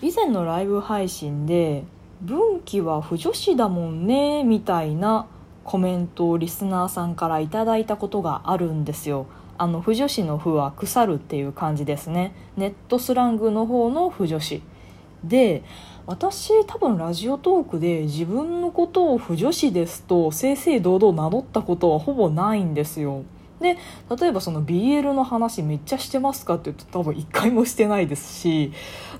以前のライブ配信で「文紀は不女子だもんね」みたいなコメントをリスナーさんからいただいたことがあるんですよ。あの不女子の「不」は腐るっていう感じですね。ネットスラングの方の不女子。で私多分ラジオトークで自分のことを不女子ですと正々堂々名乗ったことはほぼないんですよ。で例えばその BL の話めっちゃしてますかって言うと多分一回もしてないですし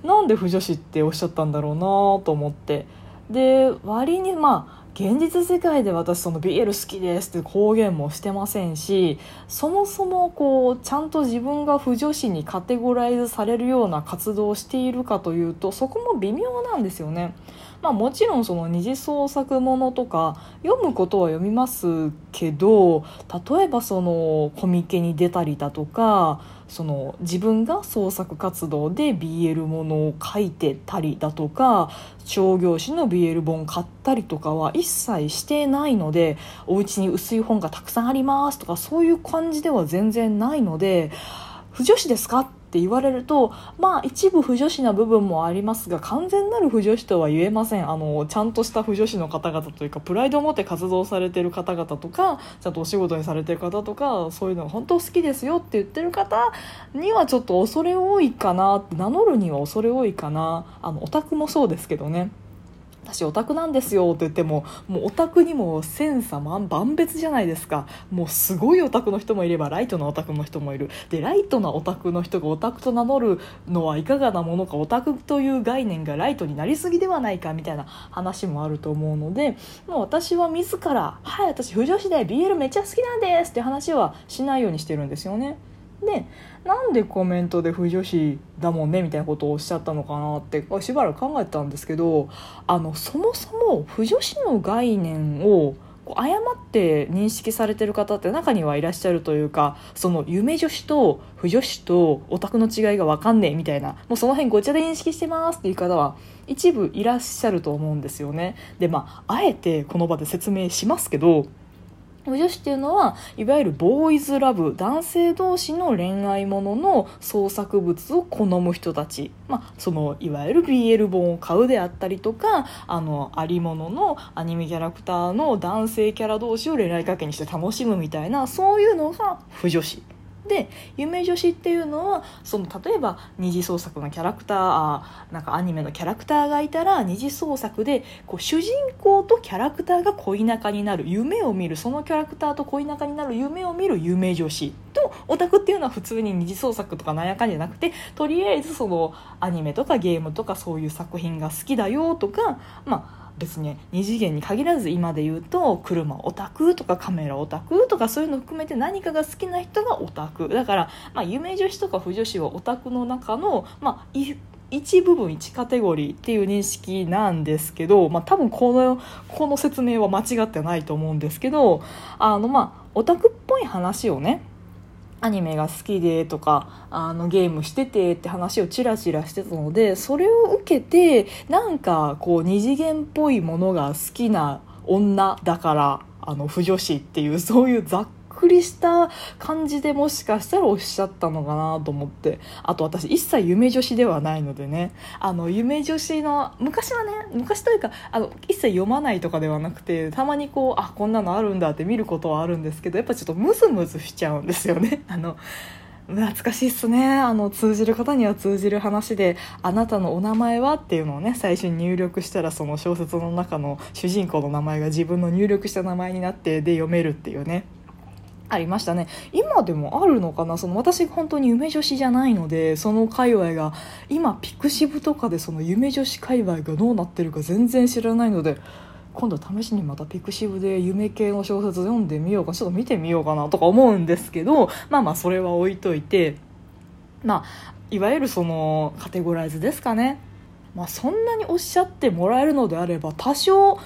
なんで不女子っておっしゃったんだろうなと思ってで割にまあ現実世界で私その BL 好きですって公言もしてませんしそもそもこうちゃんと自分が不女子にカテゴライズされるような活動をしているかというとそこも微妙なんですよね。まあ、もちろんその二次創作ものとか読むことは読みますけど例えばそのコミケに出たりだとかその自分が創作活動で BL ものを書いてたりだとか商業誌の BL 本買ったりとかは一切してないのでお家に薄い本がたくさんありますとかそういう感じでは全然ないので不女子ですかって言われるとまあ一部不女子な部分もありますが完全なる不女子とは言えませんあのちゃんとした不女子の方々というかプライドを持って活動されてる方々とかちゃんとお仕事にされてる方とかそういうのが本当好きですよって言ってる方にはちょっと恐れ多いかな名乗るには恐れ多いかなあのオタクもそうですけどね。私オタクなんですよって言ってももうオタクにも千差万別じゃないですかもうすごいオタクの人もいればライトなオタクの人もいるでライトなオタクの人がオタクと名乗るのはいかがなものかオタクという概念がライトになりすぎではないかみたいな話もあると思うのでもう私は自ら「はい私不女子で BL めっちゃ好きなんです」って話はしないようにしてるんですよね。でなんでコメントで不女子だもんねみたいなことをおっしゃったのかなってしばらく考えてたんですけどあのそもそも不女子の概念を誤って認識されてる方って中にはいらっしゃるというかその夢女子と不女子とオタクの違いが分かんねえみたいなもうその辺ごちゃで認識してますっていう方は一部いらっしゃると思うんですよね。でまああえてこの場で説明しますけど女子っていうのはいわゆるボーイズラブ男性同士の恋愛ものの創作物を好む人たち、まあ、そのいわゆる BL 本を買うであったりとかあのありもののアニメキャラクターの男性キャラ同士を恋愛関係にして楽しむみたいなそういうのが不女子。で夢女子っていうのはその例えば二次創作のキャラクターなんかアニメのキャラクターがいたら二次創作でこう主人公とキャラクターが恋仲になる夢を見るそのキャラクターと恋仲になる夢を見る夢女子とオタクっていうのは普通に二次創作とかなんやかんじゃなくてとりあえずそのアニメとかゲームとかそういう作品が好きだよとかまあ別に二次元に限らず今で言うと車オタクとかカメラオタクとかそういうの含めて何かが好きな人がオタク。だから、まあ、夢女子とか不女子はオタクの中の、まあ、一部分1カテゴリーっていう認識なんですけど、まあ、多分このこの説明は間違ってないと思うんですけどあのまあオタクっぽい話をねアニメが好きでとかあのゲームしててって話をチラチラしてたのでそれを受けてなんかこう二次元っぽいものが好きな女だからあの不女子っていうそういうざっくりした感じでもしかしたらおっしゃったのかなと思ってあと私一切夢女子ではないのでねあの夢女子の昔はね昔というかあの一切読まないとかではなくてたまにこうあこんなのあるんだって見ることはあるんですけどやっぱちょっとムズムズしちゃうんですよね。あの懐かしいっすねあの通じる方には通じる話で「あなたのお名前は?」っていうのをね最初に入力したらその小説の中の主人公の名前が自分の入力した名前になってで読めるっていうねありましたね。今でもあるのかな？その私本当に夢女子じゃないのでその界隈が今ピクシブとかでその夢女子界隈がどうなってるか全然知らないので今度試しにまたピクシブで夢系の小説読んでみようかちょっと見てみようかなとか思うんですけどまあまあそれは置いといてまあいわゆるそのカテゴライズですかね。まあそんなにおっしゃってもらえるのであれば多少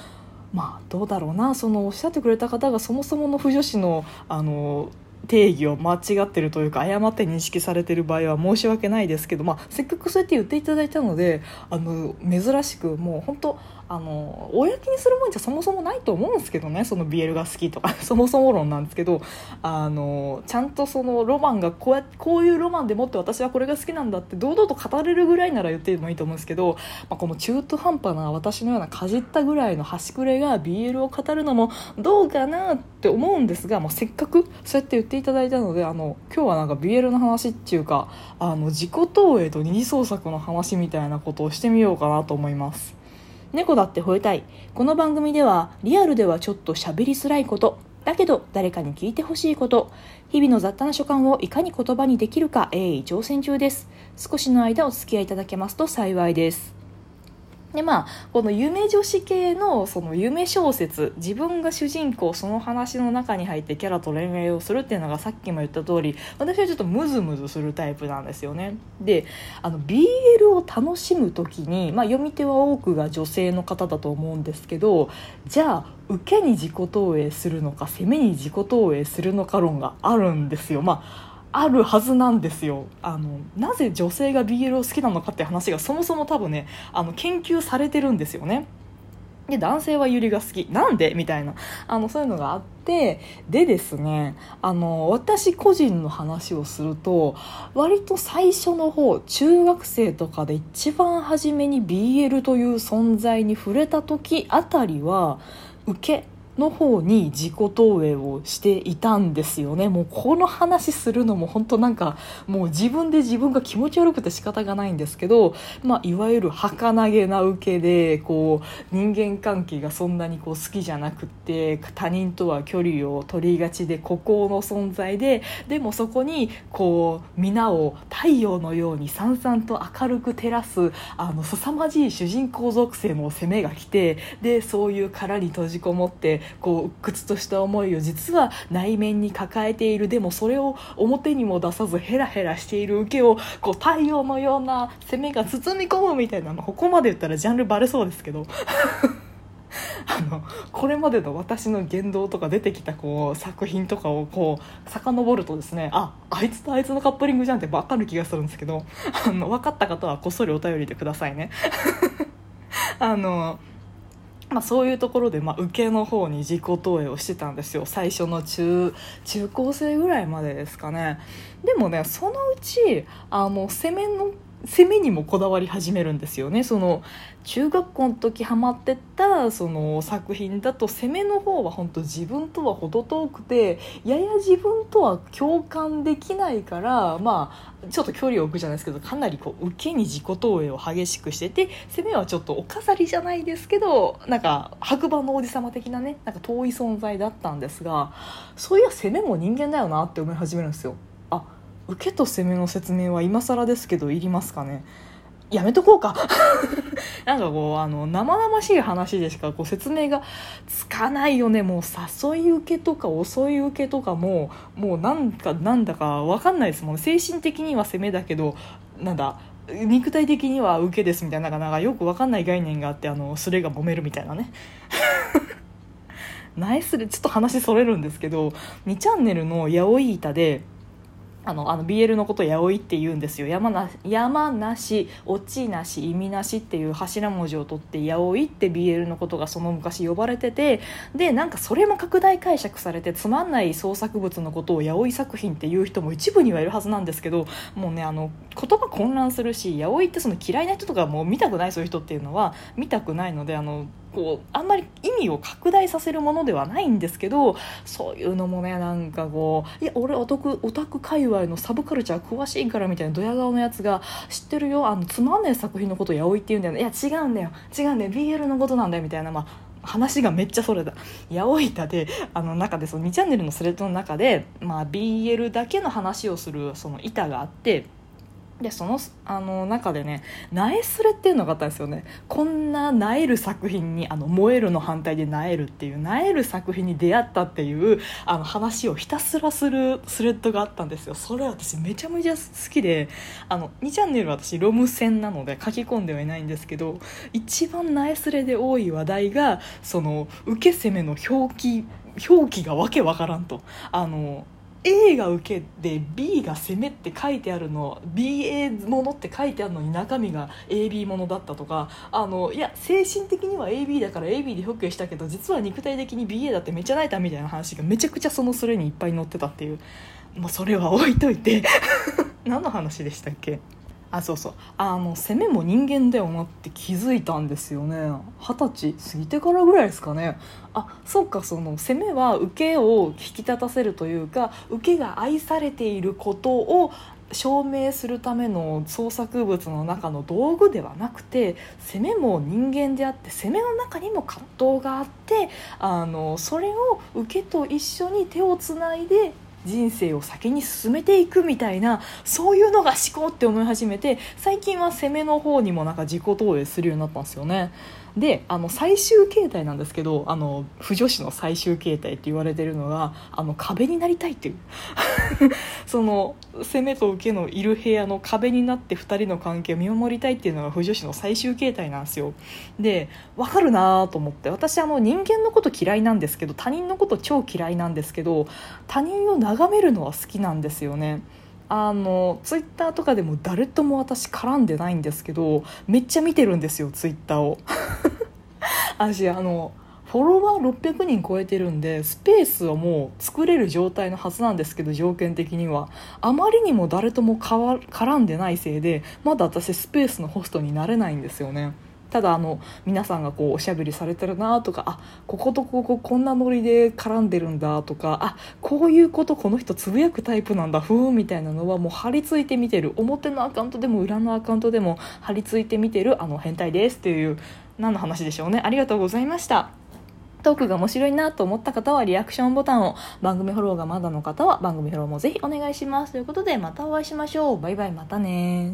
まあどうだろうな。そのおっしゃってくれた方がそもそもの不女子のあの定義を間違ってるというか誤って認識されてる場合は申し訳ないですけど、まあ、せっかくそうやって言っていただいたのであの珍しくもう本当あの公にするもんじゃそもそもないと思うんですけどねその BL が好きとか そもそも論なんですけどあのちゃんとそのロマンがこうやこういうロマンでもって私はこれが好きなんだって堂々と語れるぐらいなら言ってもいいと思うんですけど、まあ、この中途半端な私のようなかじったぐらいの端くれが BL を語るのもどうかなって思うんですが、まあ、せっかくそうやって言ってっていただいたのであの今日はなんか BL の話っていうかあの自己投影と二次創作の話みたいなことをしてみようかなと思います。猫だって吠えたい。この番組ではリアルではちょっと喋りづらいこと。だけど誰かに聞いてほしいこと。日々の雑多な所感をいかに言葉にできるか鋭意挑戦中です。少しの間お付き合いいただけますと幸いです。でまあこの夢女子系のその夢小説自分が主人公その話の中に入ってキャラと恋愛をするっていうのがさっきも言った通り私はちょっとムズムズするタイプなんですよね。であの BL を楽しむ時に、まあ、読み手は多くが女性の方だと思うんですけどじゃあ受けに自己投影するのか攻めに自己投影するのか論があるんですよ。まああるはずなんですよ。あのなぜ女性が BL を好きなのかって話がそもそも多分ねあの研究されてるんですよね。で男性はユリが好き。なんで？みたいな。あのそういうのがあって。でですねあの私個人の話をすると割と最初の方中学生とかで一番初めに BL という存在に触れた時あたりは受けの方に自己投影をしていたんですよね。もうこの話するのも本当なんかもう自分で自分が気持ち悪くて仕方がないんですけど、まあ、いわゆる儚げな受けでこう人間関係がそんなにこう好きじゃなくって他人とは距離を取りがちで孤高の存在ででもそこにこう皆を太陽のようにさんさんと明るく照らすあの凄まじい主人公属性の攻めが来てでそういう殻に閉じこもってこう鬱屈とした思いを実は内面に抱えている。でもそれを表にも出さずヘラヘラしている受けをこう太陽のような攻めが包み込むみたいなのここまで言ったらジャンルバレそうですけど。あのこれまでの私の言動とか出てきたこう作品とかをこう遡るとですねああいつとあいつのカップリングじゃんって分かる気がするんですけど。あの分かった方はこっそりお便りでくださいね。あのまあ、そういうところで、まあ、受けの方に自己投影をしてたんですよ。最初の中中高生ぐらいまでですかね。でもねそのうちあの攻めの攻めにもこだわり始めるんですよねその中学校の時ハマってたその作品だと攻めの方は本当自分とは程遠くてやや自分とは共感できないからまあちょっと距離を置くじゃないですけどかなりこう受けに自己投影を激しくしてて攻めはちょっとお飾りじゃないですけどなんか白馬の王子様的なねなんか遠い存在だったんですがそういや攻めも人間だよなって思い始めるんですよ。受けと攻めの説明は今更ですけどいりますかね？やめとこうか。なんかこうあの生々しい話でしかこう説明がつかないよね。もう誘い受けとか遅い受けとかももうなんかなんだか分かんないですもん精神的には攻めだけどなんだ肉体的には受けですみたいななんかよく分かんない概念があってあのそれが揉めるみたいなね。ナイスでちょっと話それるんですけど2チャンネルの「やおい板」であのあの BL のこと「やおい」って言うんですよ。山な山なし落ちなし意味なしっていう頭文字を取って「やおい」って BL のことがその昔呼ばれててでなんかそれも拡大解釈されてつまんない創作物のことを「やおい作品」っていう人も一部にはいるはずなんですけどもうねあの言葉混乱するし「やおい」ってその嫌いな人とかもう見たくないそういう人っていうのは見たくないのであのこうあんまり意味を拡大させるものではないんですけどそういうのもねなんかこういや俺オタクオタク界隈のサブカルチャー詳しいからみたいなドヤ顔のやつが知ってるよ。あのつまんねえ作品のことをやおいって言うんだよね。いや違うんだよ。違うんだよ。BL のことなんだよ。みたいなまあ話がめっちゃそれだ。八百板であの中でその2チャンネルのスレッドの中で、まあ、BL だけの話をするその板があってでそのあの中でね「苗すれ」っていうのがあったんですよね。こんな苗える作品にあの燃えるの反対で苗えるっていう苗える作品に出会ったっていうあの話をひたすらするスレッドがあったんですよ。それ私めちゃめちゃ好きであの2チャンネル私ロム線なので書き込んではいないんですけど一番苗すれで多い話題がその受け攻めの表記表記がわけわからんと。あの A が受けで B が攻めって書いてあるの BA ものって書いてあるのに中身が AB ものだったとかあのいや精神的には AB だから AB で表記したけど実は肉体的に BA だってめっちゃ泣いたみたいな話がめちゃくちゃそのスレにいっぱい載ってたっていう。もうそれは置いといて。何の話でしたっけ？あそうそう。あの攻めも人間だよなって気づいたんですよね。二十歳過ぎてからぐらいですかね。あそうかその攻めは受けを引き立たせるというか受けが愛されていることを証明するための創作物の中の道具ではなくて攻めも人間であって攻めの中にも葛藤があってあのそれを受けと一緒に手をつないで人生を先に進めていくみたいなそういうのが思考って思い始めて最近は攻めの方にもなんか自己投影するようになったんですよね。であの最終形態なんですけどあの不女子の最終形態って言われてるのがあの壁になりたいっていう。その攻めと受けのいる部屋の壁になって2人の関係を見守りたいっていうのが不女子の最終形態なんですよ。で分かるなと思って。私あの人間のこと嫌いなんですけど他人のこと超嫌いなんですけど他人を眺めるのは好きなんですよね。あのツイッターとかでも誰とも私絡んでないんですけどめっちゃ見てるんですよツイッターを。私あのフォロワー600人超えてるんでスペースをもう作れる状態のはずなんですけど条件的には。あまりにも誰とも絡んでないせいでまだ私スペースのホストになれないんですよね。ただあの皆さんがこうおしゃべりされてるなとかあこことこここんなノリで絡んでるんだとかあこういうことこの人つぶやくタイプなんだふーんみたいなのはもう貼り付いて見てる。表のアカウントでも裏のアカウントでも貼り付いて見てるあの変態ですっていう何の話でしょうね。ありがとうございました。トークが面白いなと思った方はリアクションボタンを番組フォローがまだの方は番組フォローもぜひお願いします。ということでまたお会いしましょう。バイバイまたね